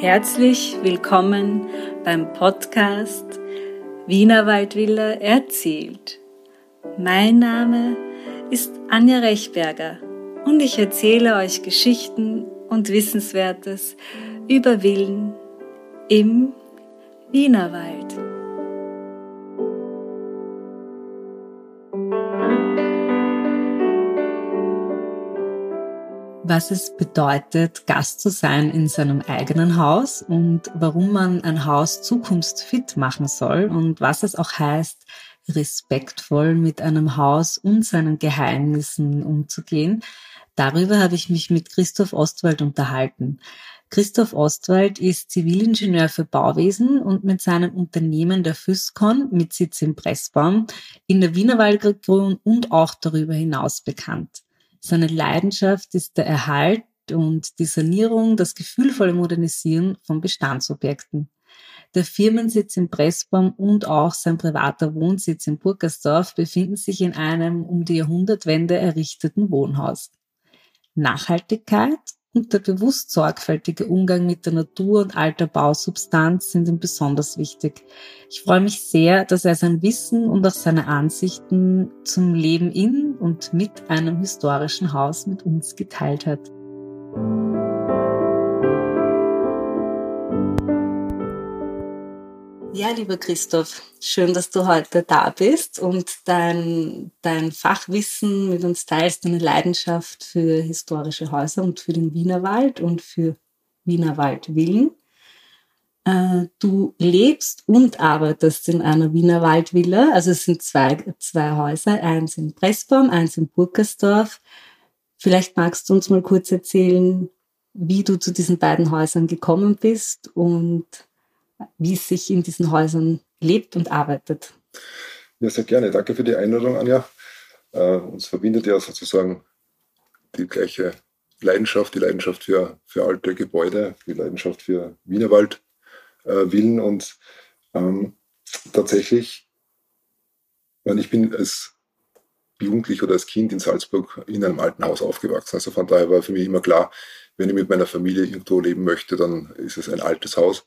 Herzlich willkommen beim Podcast Wiener Waldvilla erzählt. Mein Name ist Anja Rechberger und ich erzähle euch Geschichten und Wissenswertes über Villen im Wienerwald. Was es bedeutet, Gast zu sein in seinem eigenen Haus und warum man ein Haus zukunftsfit machen soll und was es auch heißt, respektvoll mit einem Haus und seinen Geheimnissen umzugehen. Darüber habe ich mich mit Christoph Ostwald unterhalten. Christoph Ostwald ist Zivilingenieur für Bauwesen und mit seinem Unternehmen der Füskon mit Sitz in Pressbaum in der Wienerwaldregion und auch darüber hinaus bekannt. Seine Leidenschaft ist der Erhalt und die Sanierung, das gefühlvolle Modernisieren von Bestandsobjekten. Der Firmensitz in Pressbaum und auch sein privater Wohnsitz in Burgersdorf befinden sich in einem um die Jahrhundertwende errichteten Wohnhaus. Nachhaltigkeit und der bewusst sorgfältige Umgang mit der Natur und alter Bausubstanz sind ihm besonders wichtig. Ich freue mich sehr, dass er sein Wissen und auch seine Ansichten zum Leben in und mit einem historischen Haus mit uns geteilt hat. Ja, lieber Christoph, schön, dass du heute da bist und dein, dein Fachwissen mit uns teilst, deine Leidenschaft für historische Häuser und für den Wienerwald und für Wienerwaldvillen. Äh, du lebst und arbeitest in einer Wienerwaldvilla. Also es sind zwei, zwei Häuser, eins in Pressbaum, eins in Burkersdorf. Vielleicht magst du uns mal kurz erzählen, wie du zu diesen beiden Häusern gekommen bist und wie es sich in diesen Häusern lebt und arbeitet. Ja, sehr gerne. Danke für die Einladung, Anja. Äh, uns verbindet ja sozusagen die gleiche Leidenschaft, die Leidenschaft für, für alte Gebäude, die Leidenschaft für Wienerwald, äh, Villen und ähm, tatsächlich, ich bin als Jugendlich oder als Kind in Salzburg in einem alten Haus aufgewachsen. Also von daher war für mich immer klar, wenn ich mit meiner Familie irgendwo leben möchte, dann ist es ein altes Haus.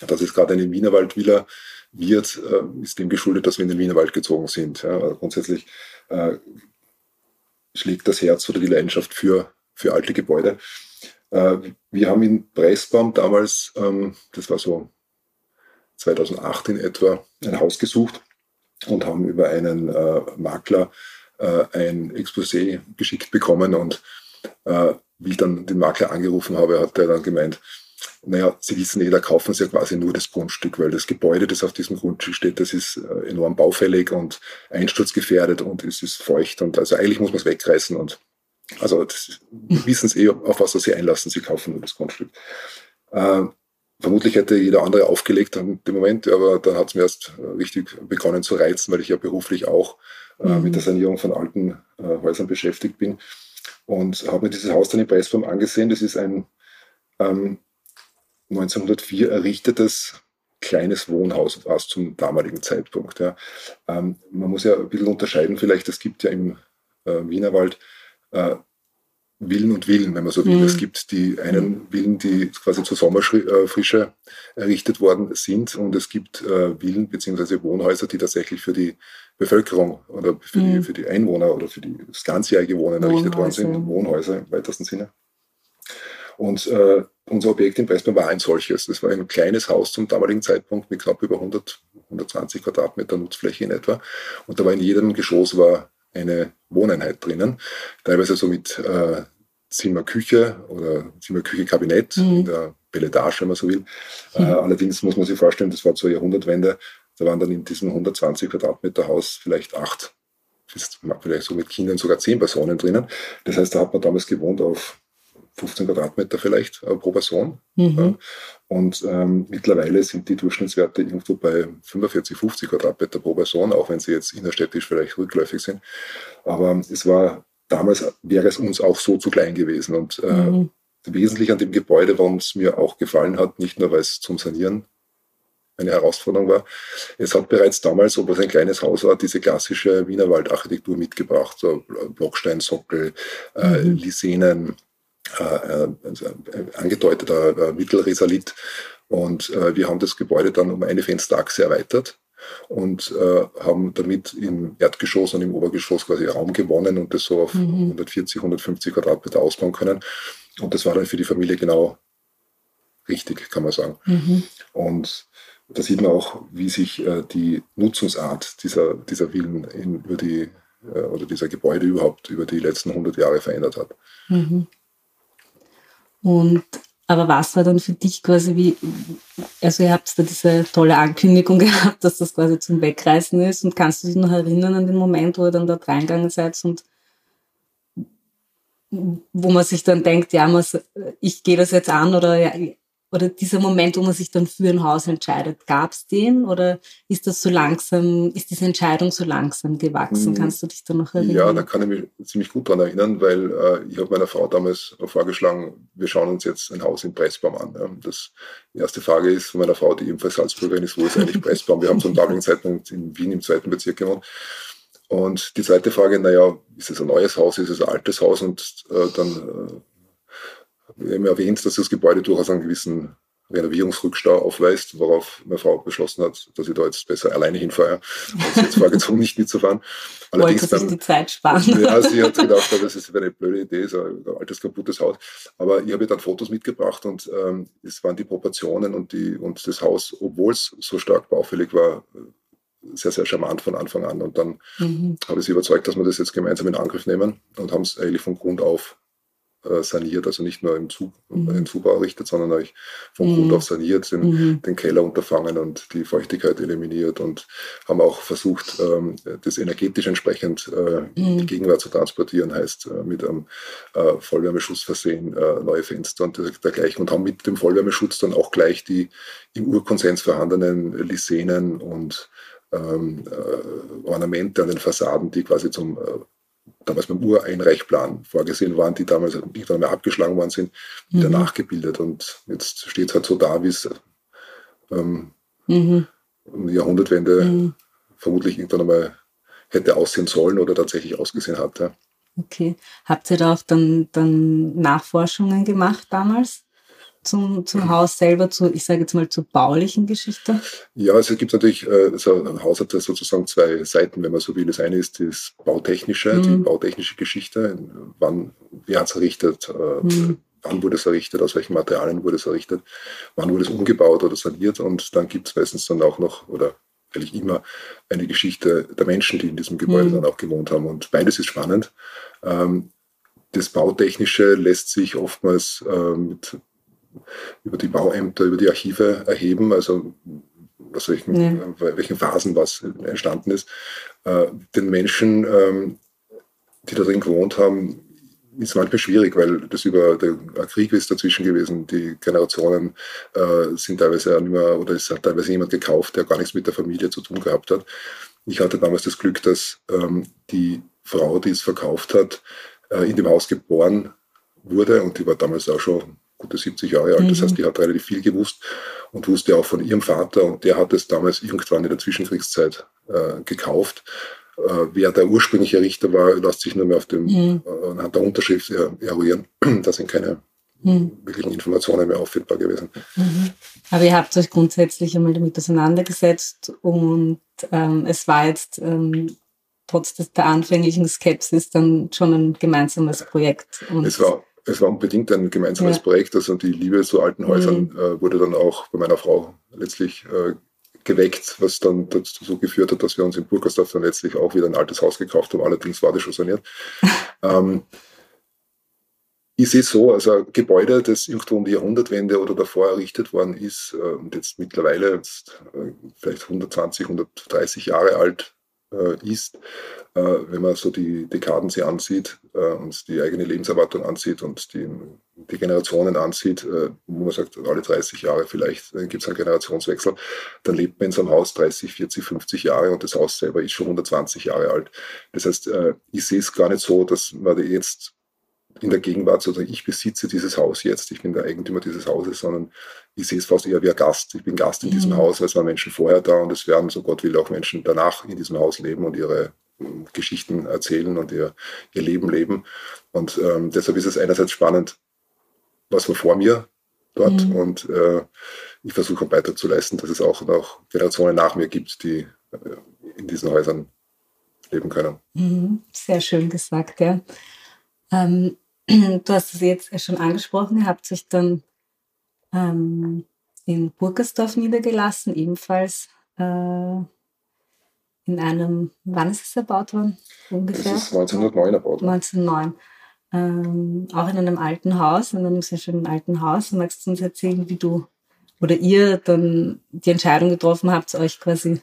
Dass es gerade eine Wienerwaldvilla wird, äh, ist dem geschuldet, dass wir in den Wienerwald gezogen sind. Ja, also grundsätzlich äh, schlägt das Herz oder die Leidenschaft für, für alte Gebäude. Äh, wir haben in Preisbaum damals, ähm, das war so 2008 in etwa, ein Haus gesucht und haben über einen äh, Makler äh, ein Exposé geschickt bekommen. Und äh, wie ich dann den Makler angerufen habe, hat er dann gemeint, naja, Sie wissen eh, da kaufen Sie ja quasi nur das Grundstück, weil das Gebäude, das auf diesem Grundstück steht, das ist äh, enorm baufällig und einsturzgefährdet und es ist feucht und also eigentlich muss man es wegreißen und also das, wissen Sie eh, auf was Sie einlassen, Sie kaufen nur das Grundstück. Äh, vermutlich hätte jeder andere aufgelegt an dem Moment, aber dann hat es mir erst äh, richtig begonnen zu reizen, weil ich ja beruflich auch äh, mhm. mit der Sanierung von alten äh, Häusern beschäftigt bin und habe mir dieses Haus dann in Preisform angesehen. Das ist ein ähm, 1904 errichtetes kleines Wohnhaus war es zum damaligen Zeitpunkt. Ja. Ähm, man muss ja ein bisschen unterscheiden, vielleicht, es gibt ja im äh, Wienerwald äh, Villen und Villen, wenn man so will. Mhm. Es gibt die einen Villen, die quasi zur Sommerfrische errichtet worden sind und es gibt äh, Villen bzw. Wohnhäuser, die tatsächlich für die Bevölkerung oder für, mhm. die, für die Einwohner oder für die, das ganzjährige Wohnen errichtet worden sind. Wohnhäuser im weitesten Sinne. Und äh, unser Objekt in Pressburg war ein solches. Das war ein kleines Haus zum damaligen Zeitpunkt mit knapp über 100, 120 Quadratmeter Nutzfläche in etwa. Und da war in jedem Geschoss war eine Wohneinheit drinnen, teilweise so mit äh, Zimmer-Küche oder Zimmer-Küche-Kabinett mhm. in der Belletage, wenn man so will. Mhm. Äh, allerdings muss man sich vorstellen, das war zur Jahrhundertwende, da waren dann in diesem 120 Quadratmeter Haus vielleicht acht, vielleicht so mit Kindern sogar zehn Personen drinnen. Das heißt, da hat man damals gewohnt auf 15 Quadratmeter vielleicht äh, pro Person. Mhm. Und ähm, mittlerweile sind die Durchschnittswerte irgendwo bei 45, 50 Quadratmeter pro Person, auch wenn sie jetzt innerstädtisch vielleicht rückläufig sind. Aber es war damals, wäre es uns auch so zu klein gewesen. Und äh, mhm. wesentlich an dem Gebäude, warum es mir auch gefallen hat, nicht nur weil es zum Sanieren eine Herausforderung war. Es hat bereits damals, obwohl es ein kleines Haus war, diese klassische Wienerwaldarchitektur mitgebracht, so Blocksteinsockel, äh, mhm. Lisenen, äh, also angedeuteter Mittelrisalit. Und wir haben das Gebäude dann um eine Fensterachse erweitert und äh, haben damit im Erdgeschoss und im Obergeschoss quasi Raum gewonnen und das so auf mhm. 140, 150 Quadratmeter ausbauen können. Und das war dann für die Familie genau richtig, kann man sagen. Mhm. Und da sieht man auch, wie sich äh, die Nutzungsart dieser, dieser Villen in, über die, äh, oder dieser Gebäude überhaupt über die letzten 100 Jahre verändert hat. Mhm. Und aber was war dann für dich quasi wie, also ihr habt da diese tolle Ankündigung gehabt, dass das quasi zum Wegreißen ist und kannst du dich noch erinnern an den Moment, wo ihr dann dort reingegangen seid und wo man sich dann denkt, ja, ich gehe das jetzt an oder ja, oder dieser Moment, wo man sich dann für ein Haus entscheidet, gab es den oder ist das so langsam, ist diese Entscheidung so langsam gewachsen? Mhm. Kannst du dich da noch erinnern? Ja, da kann ich mich ziemlich gut daran erinnern, weil äh, ich habe meiner Frau damals vorgeschlagen, wir schauen uns jetzt ein Haus in Pressbaum an. Ja. Das, die erste Frage ist von meiner Frau, die ebenfalls Salzburgerin ist, wo ist eigentlich Pressbaum? Wir haben zum damaligen Zeitpunkt in Wien im zweiten Bezirk gewohnt. Und die zweite Frage, naja, ist es ein neues Haus, ist es ein altes Haus? Und äh, dann äh, wir haben erwähnt, dass das Gebäude durchaus einen gewissen Renovierungsrückstau aufweist, worauf meine Frau beschlossen hat, dass ich da jetzt besser alleine hinfahre, als jetzt vorgezogen nicht mitzufahren. Allerdings Wollte sich die Zeit sparen. Ja, sie hat gedacht, das ist eine blöde Idee, so ein altes, kaputtes Haus. Aber ich habe dann Fotos mitgebracht und ähm, es waren die Proportionen und, die, und das Haus, obwohl es so stark baufällig war, sehr, sehr charmant von Anfang an. Und dann mhm. habe ich sie überzeugt, dass wir das jetzt gemeinsam in Angriff nehmen und haben es eigentlich von Grund auf saniert, also nicht nur im, Zug, mhm. im Zubau errichtet, sondern euch vom mhm. Grund auf saniert, den, mhm. den, Keller unterfangen und die Feuchtigkeit eliminiert und haben auch versucht, ähm, das energetisch entsprechend äh, in die mhm. Gegenwart zu transportieren, heißt äh, mit einem äh, Vollwärmeschutz versehen, äh, neue Fenster und dergleichen und haben mit dem Vollwärmeschutz dann auch gleich die im Urkonsens vorhandenen Lisenen und ähm, äh, Ornamente an den Fassaden, die quasi zum damals beim Ureinreichplan vorgesehen waren, die damals irgendwann mal abgeschlagen worden sind, wieder mhm. nachgebildet. Und jetzt steht es halt so da, wie es ähm, mhm. um die Jahrhundertwende mhm. vermutlich irgendwann einmal hätte aussehen sollen oder tatsächlich ausgesehen hat. Ja. Okay. Habt ihr da auch dann, dann Nachforschungen gemacht damals? Zum, zum Haus selber, zu, ich sage jetzt mal zur baulichen Geschichte? Ja, also es gibt natürlich, also ein Haus hat sozusagen zwei Seiten, wenn man so will. Das eine ist das bautechnische, mhm. die bautechnische Geschichte. Wann, wer hat es errichtet? Äh, mhm. Wann wurde es errichtet? Aus welchen Materialien wurde es errichtet? Wann wurde es umgebaut oder saniert? Und dann gibt es meistens dann auch noch, oder eigentlich immer, eine Geschichte der Menschen, die in diesem Gebäude mhm. dann auch gewohnt haben. Und beides ist spannend. Ähm, das Bautechnische lässt sich oftmals äh, mit über die Bauämter, über die Archive erheben, also aus welchen, ja. welchen Phasen was entstanden ist. Äh, den Menschen, ähm, die da drin gewohnt haben, ist manchmal schwierig, weil das über der Krieg ist dazwischen gewesen. Die Generationen äh, sind teilweise ja nicht mehr, oder es hat teilweise jemand gekauft, der gar nichts mit der Familie zu tun gehabt hat. Ich hatte damals das Glück, dass ähm, die Frau, die es verkauft hat, äh, in dem Haus geboren wurde und die war damals auch schon gute 70 Jahre alt. Mhm. Das heißt, die hat relativ viel gewusst und wusste auch von ihrem Vater und der hat es damals irgendwann in der Zwischenkriegszeit äh, gekauft. Äh, wer der ursprüngliche Richter war, lässt sich nur mehr auf dem, mhm. äh, anhand der Unterschrift eruieren. da sind keine mhm. wirklichen Informationen mehr auffindbar gewesen. Mhm. Aber ihr habt euch grundsätzlich einmal damit auseinandergesetzt und ähm, es war jetzt ähm, trotz der anfänglichen Skepsis dann schon ein gemeinsames Projekt. Und es war es war unbedingt ein gemeinsames ja. Projekt. Also die Liebe zu alten Häusern mhm. äh, wurde dann auch bei meiner Frau letztlich äh, geweckt, was dann dazu geführt hat, dass wir uns in Burgersdorf dann letztlich auch wieder ein altes Haus gekauft haben. Allerdings war das schon saniert. ähm, ich sehe es so, also ein Gebäude, das irgendwo um die Jahrhundertwende oder davor errichtet worden ist äh, und jetzt mittlerweile jetzt, äh, vielleicht 120, 130 Jahre alt ist, äh, wenn man so die Dekaden sie ansieht äh, und die eigene Lebenserwartung ansieht und die, die Generationen ansieht, wo man sagt, alle 30 Jahre vielleicht gibt es einen Generationswechsel, dann lebt man in so einem Haus 30, 40, 50 Jahre und das Haus selber ist schon 120 Jahre alt. Das heißt, ich sehe es gar nicht so, dass man jetzt in der Gegenwart sozusagen, ich besitze dieses Haus jetzt, ich bin der Eigentümer dieses Hauses, sondern ich sehe es fast eher wie ein Gast. Ich bin Gast in diesem mhm. Haus, es waren Menschen vorher da und es werden, so Gott will, auch Menschen danach in diesem Haus leben und ihre ähm, Geschichten erzählen und ihr, ihr Leben leben. Und ähm, deshalb ist es einerseits spannend, was war vor mir dort mhm. und äh, ich versuche weiter zu leisten, dass es auch noch Generationen nach mir gibt, die äh, in diesen Häusern leben können. Mhm. Sehr schön gesagt, ja. Ähm, du hast es jetzt schon angesprochen, ihr habt euch dann ähm, in Burgersdorf niedergelassen, ebenfalls äh, in einem, wann ist es erbaut worden? Ungefähr? Das ist 1909 erbaut worden. 1909. Ähm, auch in einem alten Haus, in einem sehr schönen alten Haus. Magst du uns erzählen, wie du oder ihr dann die Entscheidung getroffen habt, euch quasi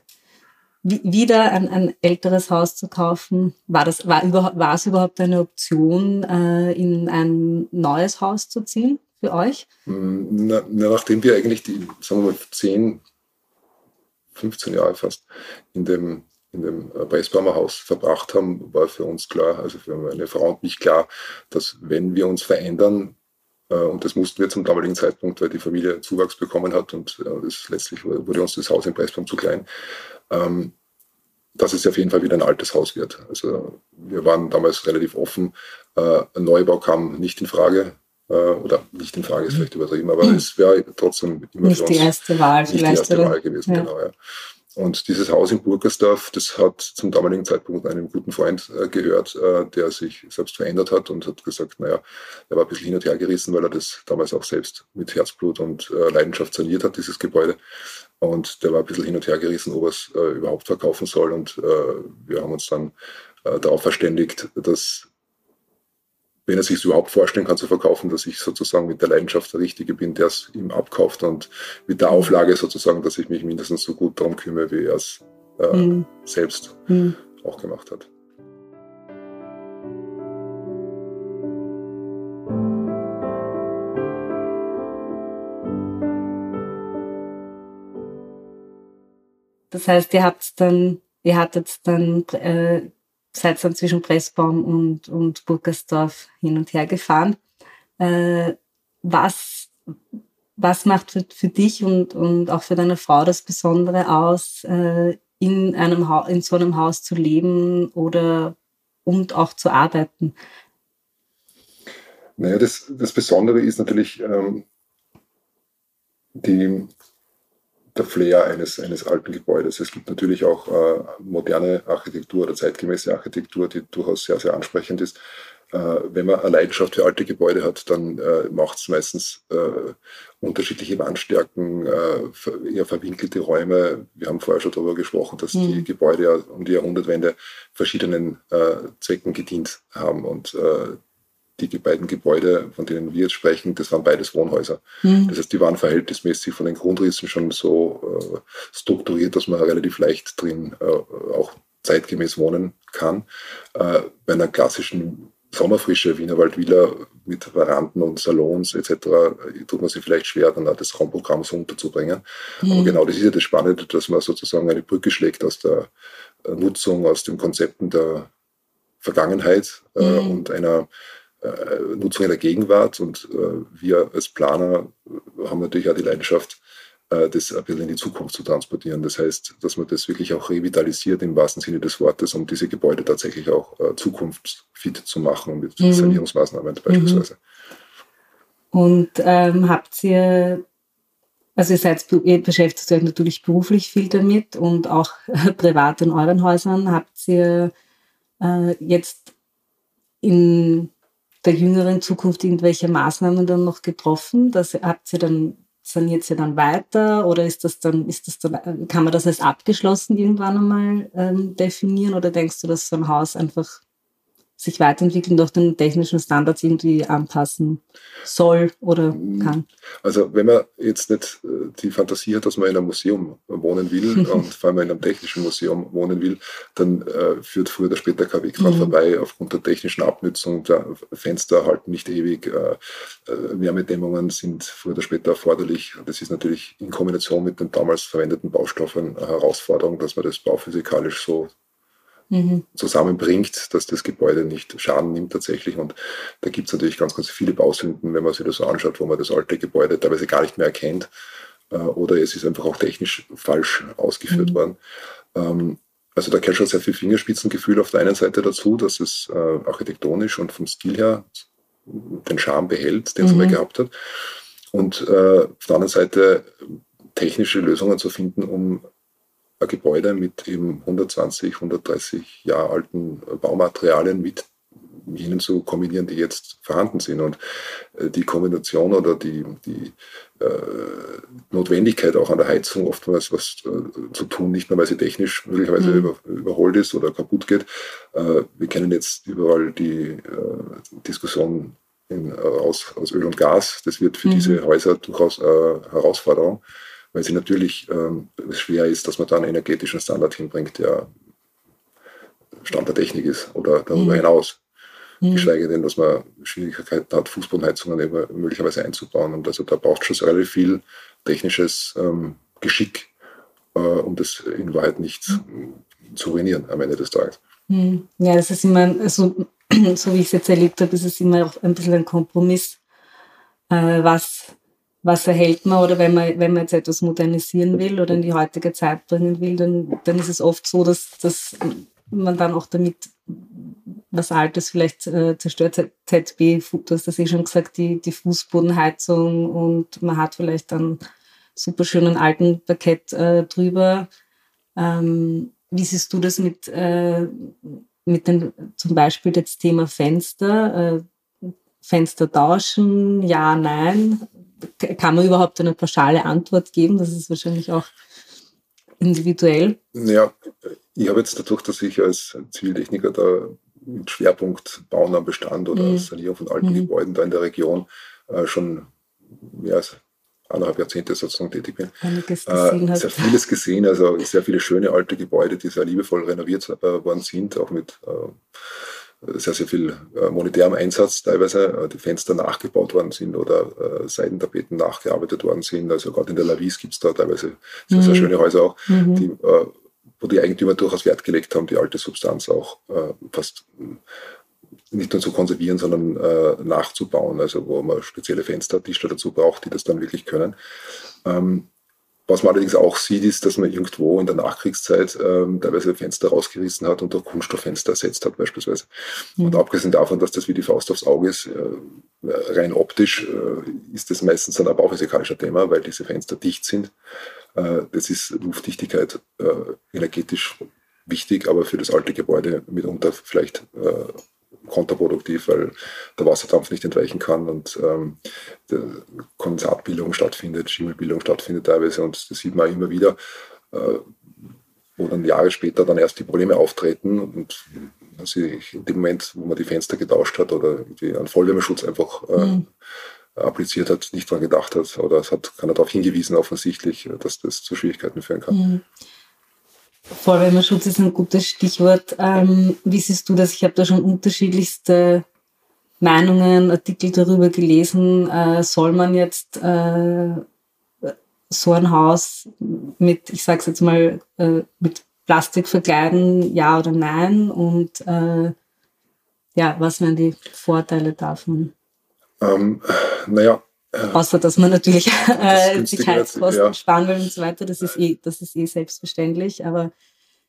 wieder ein, ein älteres Haus zu kaufen? War, das, war, überhaupt, war es überhaupt eine Option, äh, in ein neues Haus zu ziehen für euch? Hm, na, nachdem wir eigentlich die, sagen wir mal, 10, 15 Jahre fast in dem in dem äh, Pressbaumer Haus verbracht haben, war für uns klar, also für meine Frau und mich klar, dass wenn wir uns verändern, und das mussten wir zum damaligen Zeitpunkt, weil die Familie Zuwachs bekommen hat und äh, das letztlich wurde uns das Haus in Pressbaum zu klein, ähm, dass es auf jeden Fall wieder ein altes Haus wird. Also wir waren damals relativ offen. Ein Neubau kam nicht in Frage oder nicht in Frage ist vielleicht übertrieben, aber es wäre trotzdem immer nicht die erste Wahl, nicht die erste Wahl gewesen. Ja. Genau, ja. Und dieses Haus in Burgersdorf, das hat zum damaligen Zeitpunkt einem guten Freund äh, gehört, äh, der sich selbst verändert hat und hat gesagt, naja, er war ein bisschen hin und her gerissen, weil er das damals auch selbst mit Herzblut und äh, Leidenschaft saniert hat, dieses Gebäude. Und der war ein bisschen hin und her gerissen, ob er es äh, überhaupt verkaufen soll. Und äh, wir haben uns dann äh, darauf verständigt, dass wenn er sich überhaupt vorstellen kann zu verkaufen, dass ich sozusagen mit der Leidenschaft der Richtige bin, der es ihm abkauft und mit der Auflage sozusagen, dass ich mich mindestens so gut darum kümmere, wie er es äh, mhm. selbst mhm. auch gemacht hat. Das heißt, ihr habt dann, ihr hattet dann äh, seid dann zwischen Pressbaum und, und Burgersdorf hin und her gefahren. Äh, was, was macht für, für dich und, und auch für deine Frau das Besondere aus, äh, in, einem in so einem Haus zu leben oder und auch zu arbeiten? Naja, das, das Besondere ist natürlich ähm, die, der Flair eines, eines alten Gebäudes. Es gibt natürlich auch äh, moderne Architektur oder zeitgemäße Architektur, die durchaus sehr, sehr ansprechend ist. Äh, wenn man eine Leidenschaft für alte Gebäude hat, dann äh, macht es meistens äh, unterschiedliche Wandstärken, äh, eher verwinkelte Räume. Wir haben vorher schon darüber gesprochen, dass mhm. die Gebäude ja um die Jahrhundertwende verschiedenen äh, Zwecken gedient haben und die beiden Gebäude, von denen wir jetzt sprechen, das waren beides Wohnhäuser. Mhm. Das heißt, die waren verhältnismäßig von den Grundrissen schon so äh, strukturiert, dass man relativ leicht drin äh, auch zeitgemäß wohnen kann. Äh, bei einer klassischen Sommerfrische Wiener Waldvilla mit Veranden und Salons etc. Äh, tut man sich vielleicht schwer, dann auch das Raumprogramm so unterzubringen. Mhm. Aber genau das ist ja das Spannende, dass man sozusagen eine Brücke schlägt aus der äh, Nutzung, aus den Konzepten der Vergangenheit äh, mhm. und einer äh, Nutzung in der Gegenwart. Und äh, wir als Planer haben natürlich auch die Leidenschaft, äh, das ein bisschen in die Zukunft zu transportieren. Das heißt, dass man das wirklich auch revitalisiert im wahrsten Sinne des Wortes, um diese Gebäude tatsächlich auch zukunftsfit zu machen mit mhm. Sanierungsmaßnahmen beispielsweise. Und ähm, habt ihr also ihr, seid, ihr beschäftigt euch natürlich beruflich viel damit und auch privat in euren Häusern. Habt ihr äh, jetzt in der jüngeren Zukunft irgendwelche Maßnahmen dann noch getroffen? Das habt ihr dann saniert ihr dann weiter oder ist das dann, ist das dann, kann man das als abgeschlossen irgendwann einmal ähm, definieren oder denkst du, dass so ein Haus einfach sich weiterentwickeln, durch den technischen Standards irgendwie anpassen soll oder kann? Also wenn man jetzt nicht äh, die Fantasie hat, dass man in einem Museum wohnen will und vor allem in einem technischen Museum wohnen will, dann äh, führt früher oder später kein Weg dran mhm. vorbei. Aufgrund der technischen Abnutzung der Fenster halten nicht ewig. Äh, äh, Wärmedämmungen sind früher oder später erforderlich. Das ist natürlich in Kombination mit den damals verwendeten Baustoffen eine Herausforderung, dass man das bauphysikalisch so mhm. zusammenbringt, dass das Gebäude nicht Schaden nimmt tatsächlich. Und da gibt es natürlich ganz, ganz viele Bausünden, wenn man sich das so anschaut, wo man das alte Gebäude teilweise gar nicht mehr erkennt. Äh, oder es ist einfach auch technisch falsch ausgeführt mhm. worden. Ähm, also da gehört schon sehr viel Fingerspitzengefühl auf der einen Seite dazu, dass es äh, architektonisch und vom Stil her den Charme behält, den es mhm. gehabt hat. Und äh, auf der anderen Seite technische Lösungen zu finden, um ein Gebäude mit eben 120, 130 Jahre alten Baumaterialien mit jenen zu kombinieren, die jetzt vorhanden sind. Und äh, die Kombination oder die, die äh, Notwendigkeit auch an der Heizung oftmals was äh, zu tun, nicht nur weil sie technisch möglicherweise mhm. über, überholt ist oder kaputt geht. Äh, wir kennen jetzt überall die äh, Diskussion in, aus, aus Öl und Gas. Das wird für mhm. diese Häuser durchaus Herausforderung, weil sie natürlich ähm, schwer ist, dass man da einen energetischen Standard hinbringt, der Stand der Technik ist oder darüber mhm. hinaus. Mhm. Geschweige denn, dass man Schwierigkeiten hat, Fußbodenheizungen möglicherweise einzubauen. Und also da braucht es schon relativ viel technisches ähm, Geschick, äh, um das in Wahrheit nicht mhm. zu ruinieren am Ende des Tages. Mhm. Ja, das ist immer, also, so wie ich es jetzt erlebt habe, ist es immer auch ein bisschen ein Kompromiss, äh, was, was erhält man oder wenn man, wenn man jetzt etwas modernisieren will oder in die heutige Zeit bringen will, dann, dann ist es oft so, dass, dass man dann auch damit was Altes vielleicht äh, zerstört. ZB, du hast das eh schon gesagt, die, die Fußbodenheizung und man hat vielleicht dann super schönen alten Parkett äh, drüber. Ähm, wie siehst du das mit, äh, mit dem, zum Beispiel das Thema Fenster? Äh, Fenster tauschen, ja, nein. Kann man überhaupt eine pauschale Antwort geben? Das ist wahrscheinlich auch individuell. Ja, ich habe jetzt dadurch, dass ich als Ziviltechniker da mit Schwerpunkt Bauen am Bestand oder mhm. Sanierung von alten mhm. Gebäuden da in der Region äh, schon mehr als anderthalb Jahrzehnte sozusagen tätig bin. Äh, sehr vieles gesehen, also sehr viele schöne alte Gebäude, die sehr liebevoll renoviert äh, worden sind, auch mit äh, sehr, sehr viel äh, monetärem Einsatz teilweise, äh, die Fenster nachgebaut worden sind oder Seitentapeten nachgearbeitet worden sind. Also gerade in der Lavis gibt es da teilweise sehr, mhm. sehr schöne Häuser auch, mhm. die wo die Eigentümer durchaus Wert gelegt haben, die alte Substanz auch äh, fast nicht nur zu konservieren, sondern äh, nachzubauen, also wo man spezielle Fenstertischler dazu braucht, die das dann wirklich können. Ähm, was man allerdings auch sieht, ist, dass man irgendwo in der Nachkriegszeit ähm, teilweise Fenster rausgerissen hat und durch Kunststofffenster ersetzt hat beispielsweise. Mhm. Und abgesehen davon, dass das wie die Faust aufs Auge ist, äh, rein optisch äh, ist das meistens dann aber auch ein physikalischer Thema, weil diese Fenster dicht sind. Äh, das ist Luftdichtigkeit äh, energetisch wichtig, aber für das alte Gebäude mitunter vielleicht äh, kontraproduktiv, weil der Wasserdampf nicht entweichen kann und ähm, Kondensatbildung stattfindet, Schimmelbildung stattfindet teilweise und das sieht man immer wieder, äh, wo dann Jahre später dann erst die Probleme auftreten und also in dem Moment, wo man die Fenster getauscht hat oder einen Vollwärmeschutz einfach äh, mhm appliziert hat, nicht daran gedacht hat oder es hat keiner darauf hingewiesen offensichtlich, dass das zu Schwierigkeiten führen kann. Mhm. Vollwärmeschutz ist ein gutes Stichwort. Ähm, wie siehst du das? Ich habe da schon unterschiedlichste Meinungen, Artikel darüber gelesen. Äh, soll man jetzt äh, so ein Haus mit, ich sage es jetzt mal, äh, mit Plastik verkleiden, ja oder nein? Und äh, ja, was wären die Vorteile davon? Ähm, naja. Äh, Außer, dass man natürlich äh, Sicherheitskosten ja. sparen will und so weiter. Das ist eh, das ist eh selbstverständlich. Aber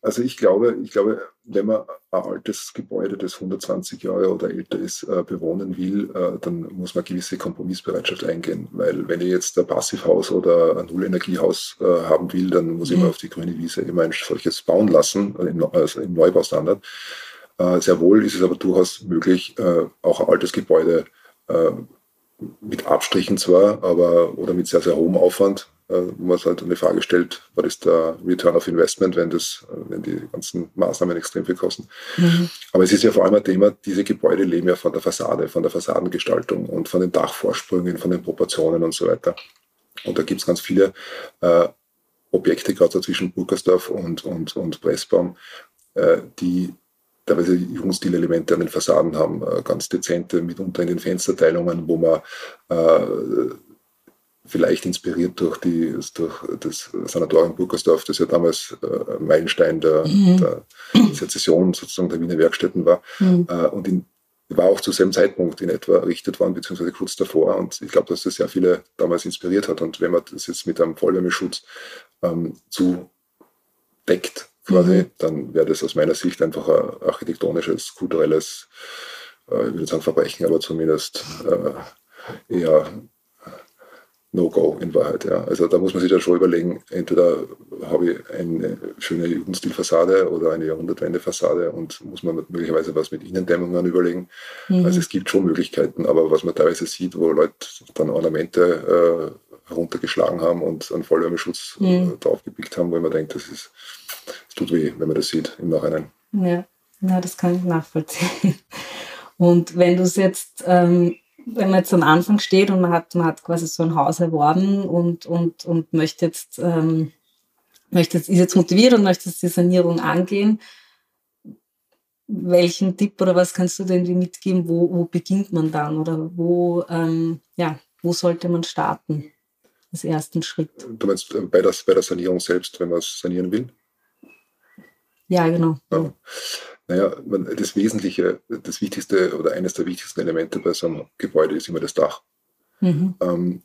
also ich glaube, ich glaube, wenn man ein altes Gebäude, das 120 Jahre oder älter ist, äh, bewohnen will, äh, dann muss man gewisse Kompromissbereitschaft eingehen. Weil wenn ich jetzt ein Passivhaus oder ein Nullenergiehaus äh, haben will, dann muss mhm. ich mal auf die grüne Wiese immer ein solches bauen lassen, also im Neubaustandard. Äh, sehr wohl ist es aber durchaus möglich, äh, auch ein altes Gebäude äh, mit Abstrichen zwar, aber oder mit sehr, sehr hohem Aufwand, äh, wo man sich halt eine Frage stellt, was ist der Return of Investment, wenn, das, äh, wenn die ganzen Maßnahmen extrem viel kosten. Mhm. Aber es ist ja vor allem ein Thema, diese Gebäude leben ja von der Fassade, von der Fassadengestaltung und von den Dachvorsprüngen, von den Proportionen und so weiter. Und da gibt es ganz viele äh, Objekte, gerade zwischen Burgersdorf und, und, und Pressbaum, äh, die teilweise Jugendstilelemente an den Fassaden haben, äh, ganz dezente, mitunter in den Fensterteilungen, wo man äh, vielleicht inspiriert durch, die, durch das Sanatorium Burgersdorf, das ja damals äh, Meilenstein der, mhm. der Sezession sozusagen der Wiener Werkstätten war. Mhm. Äh, und in, war auch zu selben Zeitpunkt in etwa errichtet worden, beziehungsweise kurz davor. Und ich glaube, dass das sehr viele damals inspiriert hat. Und wenn man das jetzt mit einem Vollwärmeschutz ähm, zudeckt, quasi, mhm. dann wäre das aus meiner Sicht einfach ein architektonisches, kulturelles äh, ich würde sagen Verbrechen, aber zumindest äh, eher No-Go in Wahrheit. Ja. Also da muss man sich dann schon überlegen, entweder habe ich eine schöne Jugendstilfassade oder eine Jahrhundertwende-Fassade und muss man möglicherweise was mit Innendämmungen überlegen. Mhm. Also es gibt schon Möglichkeiten, aber was man teilweise sieht, wo Leute dann Ornamente äh, heruntergeschlagen haben und einen Vollwärmeschutz äh, mhm. draufgepickt haben, wo man denkt, das ist, es tut weh, wenn man das sieht im Nachhinein. Ja, ja das kann ich nachvollziehen. Und wenn du es jetzt ähm, wenn man jetzt am Anfang steht und man hat, man hat quasi so ein Haus erworben und, und, und möchte jetzt, ähm, möchte jetzt, ist jetzt motiviert und möchte jetzt die Sanierung angehen, welchen Tipp oder was kannst du denn mitgeben, wo, wo beginnt man dann oder wo, ähm, ja, wo sollte man starten als ersten Schritt? Du meinst äh, bei der, bei der Sanierung selbst, wenn man es sanieren will? Ja, genau. Ja. Naja, das Wesentliche, das Wichtigste oder eines der wichtigsten Elemente bei so einem Gebäude ist immer das Dach. Mhm. Ähm,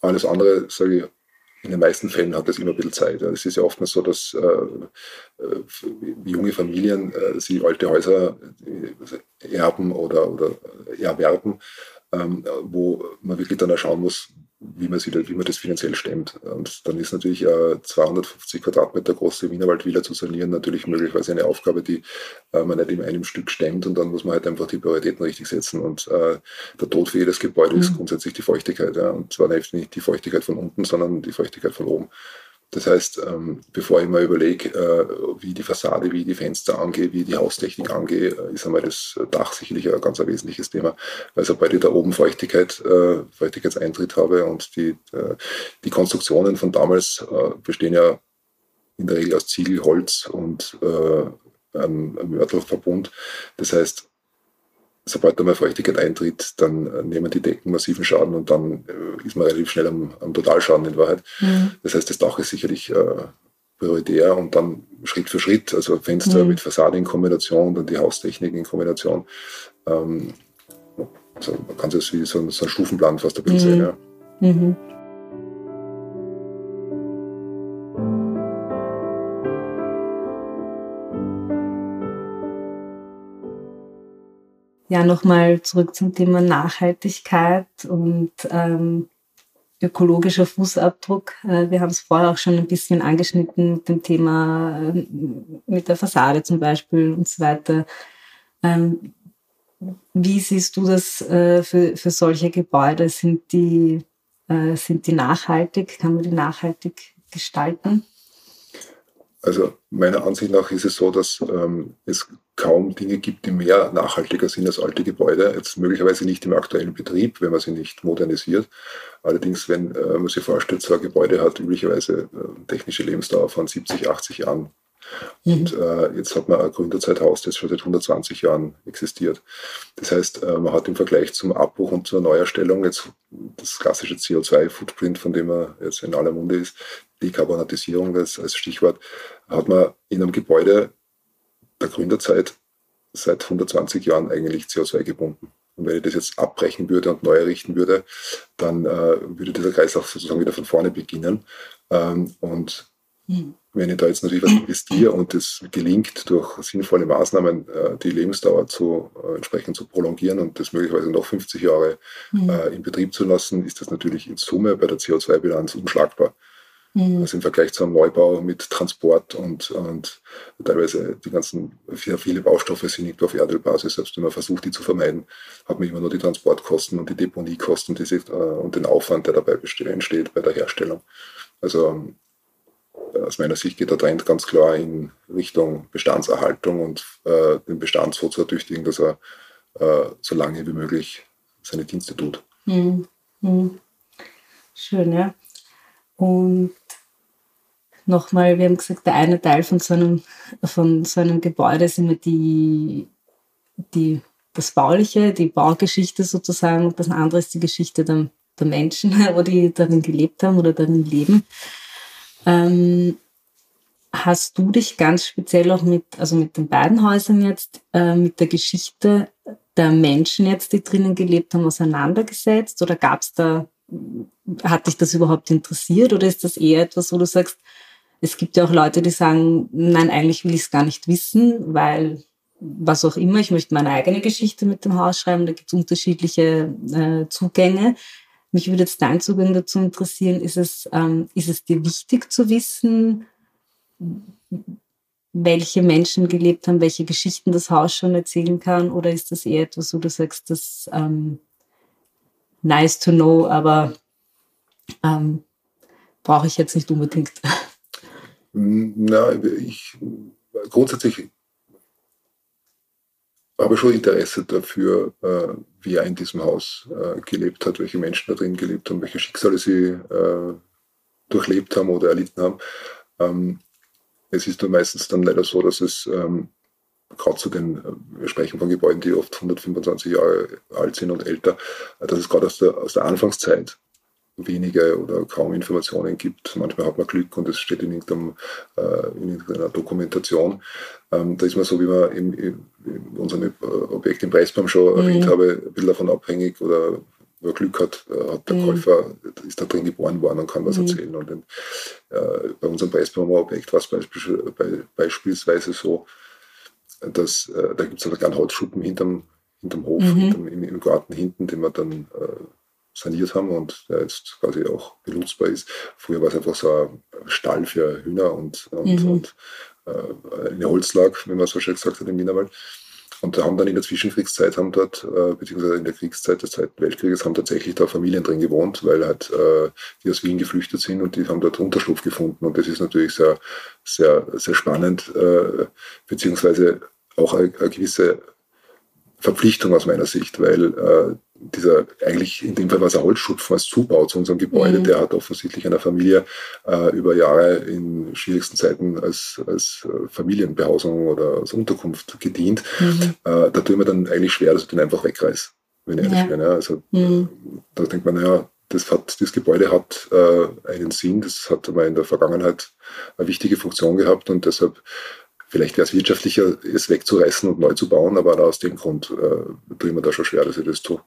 alles andere, sage ich, in den meisten Fällen hat das immer ein bisschen Zeit. Es ist ja oftmals so, dass äh, äh junge Familien äh, sie alte Häuser äh, erben oder, oder erwerben, ähm, wo man wirklich dann auch schauen muss, wie man, sich, wie man das finanziell stemmt. Und dann ist natürlich äh, 250 Quadratmeter große Wienerwaldvilla zu sanieren natürlich möglicherweise eine Aufgabe, die äh, man nicht in einem Stück stemmt und dann muss man halt einfach die Prioritäten richtig setzen. Und äh, der Tod für jedes Gebäude mhm. ist grundsätzlich die Feuchtigkeit. Ja. Und zwar nicht die Feuchtigkeit von unten, sondern die Feuchtigkeit von oben. Das heißt, ähm, bevor ich mir überlege, äh, wie die Fassade, wie die Fenster angehe, wie die Haustechnik angehe, äh, ist einmal das Dach sicherlich ein ganz ein wesentliches Thema. Weil sobald ich da oben Feuchtigkeit, äh, Feuchtigkeitseintritt habe und die, die Konstruktionen von damals bestehen ja in der Regel aus Ziegel, Holz und einem Mörtelverbund. Das heißt, sobald da mal Feuchtigkeit eintritt, dann äh, nehmen die Decken massiven Schaden und dann äh, ist man relativ schnell am, am Totalschaden in Wahrheit. Mhm. Das heißt, das Dach ist sicherlich äh, prioritär und dann Schritt für Schritt, also Fenster mhm. mit Fassade in Kombination, dann die Haustechnik in Kombination. Ähm, also man kann es wie so ein, so ein Stufenplan fast ein bisschen mhm. sehen. Ja. Ja, nochmal zurück zum Thema Nachhaltigkeit und ähm, ökologischer Fußabdruck. Äh, wir haben es vorher auch schon ein bisschen angeschnitten mit dem Thema äh, mit der Fassade zum Beispiel und so weiter. Ähm, wie siehst du das äh, für, für solche Gebäude? Sind die, äh, sind die nachhaltig? Kann man die nachhaltig gestalten? Also meiner Ansicht nach ist es so, dass ähm, es kaum Dinge gibt, die mehr nachhaltiger sind als alte Gebäude. Jetzt möglicherweise nicht im aktuellen Betrieb, wenn man sie nicht modernisiert. Allerdings, wenn äh, man sich vorstellt, so ein Gebäude hat üblicherweise äh, technische Lebensdauer von 70, 80 Jahren. Mhm. Und äh, jetzt hat man ein Gründerzeithaus, das schon seit 120 Jahren existiert. Das heißt, äh, man hat im Vergleich zum Abbruch und zur Neuerstellung jetzt das klassische CO2-Footprint, von dem man jetzt in aller Munde ist, Dekarbonatisierung als, als Stichwort, hat man in einem Gebäude der Gründerzeit seit 120 Jahren eigentlich CO2 gebunden. Und wenn ich das jetzt abbrechen würde und neu errichten würde, dann äh, würde dieser Kreislauf sozusagen wieder von vorne beginnen. Ähm, und mhm. wenn ich da jetzt natürlich was investiere und es gelingt, durch sinnvolle Maßnahmen äh, die Lebensdauer zu, äh, entsprechend zu prolongieren und das möglicherweise noch 50 Jahre mhm. In Betrieb zu lassen, ist das natürlich in Summe bei der CO2-Bilanz unschlagbar. Mhm. Also im Vergleich zu einem Neubau mit Transport und, und teilweise die ganzen, viele Baustoffe sind nicht auf Erdölbasis, selbst wenn man versucht, die zu vermeiden, hat man immer nur die Transportkosten und die Deponiekosten die sich, äh, und den Aufwand, der dabei entsteht bei der Herstellung. Also aus meiner Sicht geht der Trend ganz klar in Richtung Bestandserhaltung und äh, den Bestand so zu ertüchtigen, dass er äh, so lange wie möglich seine Dienste tut. Mhm. Mhm. Schön, ja. Und nochmal, wir haben gesagt, der eine Teil von so einem, von so einem Gebäude ist immer die, die, das Bauliche, die Baugeschichte sozusagen, und das andere ist die Geschichte der, der Menschen, wo die darin gelebt haben oder darin leben. Ähm, hast du dich ganz speziell auch mit, also mit den beiden Häusern jetzt, äh, mit der Geschichte der Menschen jetzt, die drinnen gelebt haben, auseinandergesetzt? Oder gab es da, hat dich das überhaupt interessiert? Oder ist das eher etwas, wo du sagst, es gibt ja auch Leute, die sagen, nein, eigentlich will ich es gar nicht wissen, weil was auch immer, ich möchte meine eigene Geschichte mit dem Haus schreiben, da gibt es unterschiedliche äh, Zugänge. Mich würde jetzt dein Zugang dazu interessieren, ist es, ähm, ist es dir wichtig zu wissen, welche Menschen gelebt haben, welche Geschichten das Haus schon erzählen kann? Oder ist das eher etwas, wo du sagst, das ähm, nice to know, aber ähm, brauche ich jetzt nicht unbedingt? Na, ich grundsätzlich habe schon Interesse dafür, äh, wie er in diesem Haus äh, gelebt hat, welche Menschen da drin gelebt haben, welche Schicksale sie äh, durchlebt haben oder erlitten haben. Ähm, es ist nur meistens dann leider so, dass es ähm, gerade zu den, wir sprechen von Gebäuden, die oft 125 Jahre alt sind und älter, dass es gerade aus der, aus der Anfangszeit wenige oder kaum Informationen gibt. Manchmal hat man Glück und es steht in, irgendeinem, äh, in irgendeiner Dokumentation. Ähm, da ist man so, wie man in, in unserem Objekt im Preisbaum schon mhm. erwähnt habe, ein bisschen davon abhängig oder wer Glück hat, äh, hat der mhm. Käufer, ist da drin geboren worden und kann was mhm. erzählen. Und in, äh, bei unserem Preisbaumer-Objekt war es beispielsweise so, dass äh, da gibt es halt einen Holzschuppen hinterm, hinterm Hof, mhm. hinterm, im, im, Garten hinten, den wir dann äh, saniert haben und der jetzt quasi auch benutzbar ist. Früher war es einfach so ein Stall für Hühner und, und, mhm. und äh, eine Holzlag, wie man so schön gesagt hat im Wienerwald. Und haben dann in der Zwischenkriegszeit, haben dort, äh, beziehungsweise in der Kriegszeit des Zweiten Weltkrieges, haben tatsächlich da Familien drin gewohnt, weil halt äh, die aus Wien geflüchtet sind und die haben dort Unterschlupf gefunden. Und das ist natürlich sehr, sehr, sehr spannend, äh, beziehungsweise auch eine, eine gewisse Verpflichtung aus meiner Sicht, weil äh, dieser eigentlich in dem Fall war es ein Holzschupfen als Zubau zu unserem Gebäude, mhm. der hat offensichtlich einer Familie äh, über Jahre in schwierigsten Zeiten als, als äh, Familienbehausung oder als Unterkunft gedient. Mhm. Äh, da tut mir dann eigentlich schwer, dass ich den einfach wegreiße, wenn ich ehrlich ja. bin. Ja. Also mhm. da denkt man, naja, das, hat, das Gebäude hat äh, einen Sinn, das hat aber in der Vergangenheit eine wichtige Funktion gehabt und deshalb Vielleicht wäre es wirtschaftlicher, es wegzureißen und neu zu bauen, aber aus dem Grund äh, tue ich mir da schon schwer, dass ich das tue.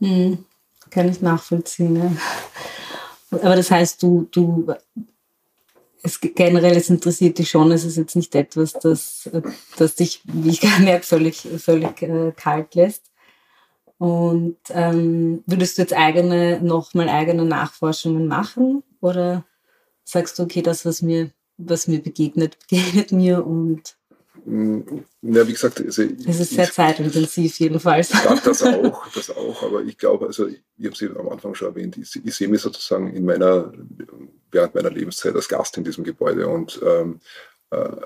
Hm, kann ich nachvollziehen. Ja. Aber das heißt, du, du es generell es interessiert dich schon, es ist jetzt nicht etwas, das, das dich, wie ich merke, völlig, völlig äh, kalt lässt. Und ähm, würdest du jetzt eigene, nochmal eigene Nachforschungen machen? Oder sagst du, okay, das, was mir was mir begegnet, begegnet mir und ja, wie gesagt, also es ist sehr ich, zeitintensiv jedenfalls. Das auch, das auch, aber ich glaube, also ich, ich habe es am Anfang schon erwähnt, ich, ich, sehe mich sozusagen in meiner, während meiner Lebenszeit als Gast in diesem Gebäude und ähm, äh,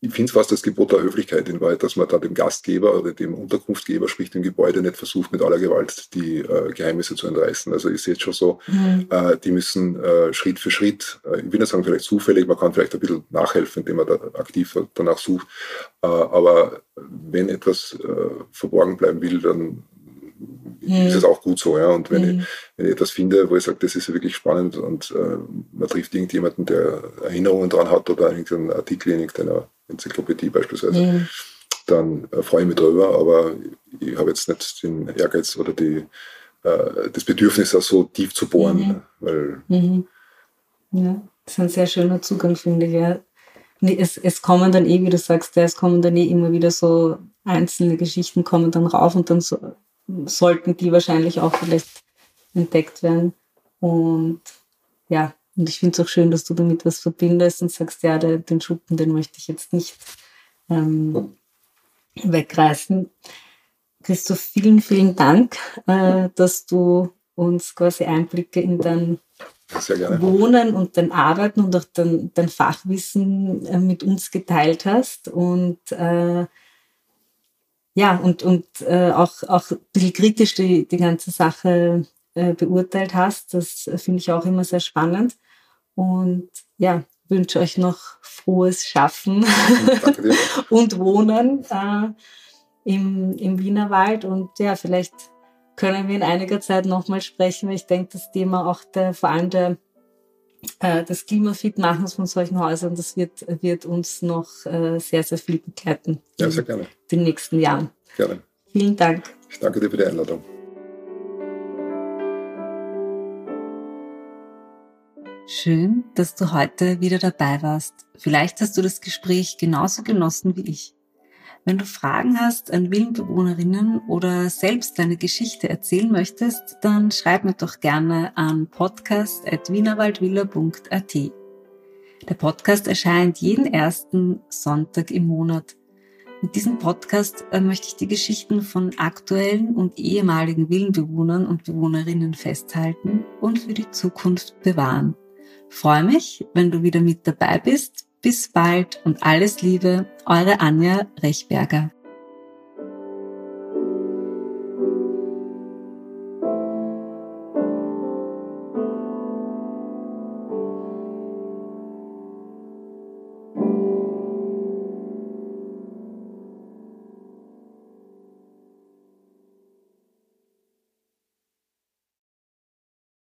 ich finde es fast das Gebot der Höflichkeit in Wahrheit, dass man da dem Gastgeber oder dem Unterkunftgeber, sprich dem Gebäude, nicht versucht, mit aller Gewalt die äh, Geheimnisse zu entreißen. Also ich sehe jetzt schon so, mhm. äh, die müssen äh, Schritt für Schritt, äh, ich will nicht sagen vielleicht zufällig, man kann vielleicht ein bisschen nachhelfen, indem man da aktiv danach sucht. Äh, aber wenn etwas äh, verborgen bleiben will, dann mhm. ist es auch gut so. Ja? Und wenn, mhm. ich, wenn ich etwas finde, wo ich sage, das ist wirklich spannend und man trifft irgendjemanden, der Erinnerungen daran hat oder irgendeinen Artikel in irgendeiner Enzyklopädie beispielsweise, mhm. dann äh, freue ich mich darüber, aber ich habe jetzt nicht den Ehrgeiz oder die, äh, das Bedürfnis, auch so tief zu bohren. Mhm. Weil mhm. Ja, das ist ein sehr schöner Zugang, finde ich. Ja. Es, es kommen dann eh, wie du sagst, es kommen dann eh immer wieder so einzelne Geschichten kommen dann rauf und dann so, sollten die wahrscheinlich auch vielleicht entdeckt werden. Und ja, und ich finde es auch schön, dass du damit was verbindest und sagst, ja, der, den Schuppen, den möchte ich jetzt nicht ähm, wegreißen. Christoph, vielen, vielen Dank, äh, dass du uns quasi Einblicke in dein Wohnen und dein Arbeiten und auch dein, dein Fachwissen äh, mit uns geteilt hast. Und äh, ja, und, und äh, auch, auch ein bisschen kritisch die, die ganze Sache äh, beurteilt hast. Das finde ich auch immer sehr spannend. Und ja, wünsche euch noch frohes Schaffen und Wohnen äh, im, im Wienerwald. Und ja, vielleicht können wir in einiger Zeit nochmal sprechen, ich denke, das Thema auch der, vor allem der, äh, des Klimafit-Machens von solchen Häusern, das wird, wird uns noch äh, sehr, sehr viel begleiten. Ja, sehr gerne. In den nächsten Jahren. Gerne. Vielen Dank. Ich danke dir für die Einladung. Schön, dass du heute wieder dabei warst. Vielleicht hast du das Gespräch genauso genossen wie ich. Wenn du Fragen hast an Villenbewohnerinnen oder selbst deine Geschichte erzählen möchtest, dann schreib mir doch gerne an podcast.wienerwaldvilla.at. Der Podcast erscheint jeden ersten Sonntag im Monat. Mit diesem Podcast äh, möchte ich die Geschichten von aktuellen und ehemaligen Villenbewohnern und Bewohnerinnen festhalten und für die Zukunft bewahren. Freue mich, wenn du wieder mit dabei bist. Bis bald und alles Liebe, eure Anja Rechberger.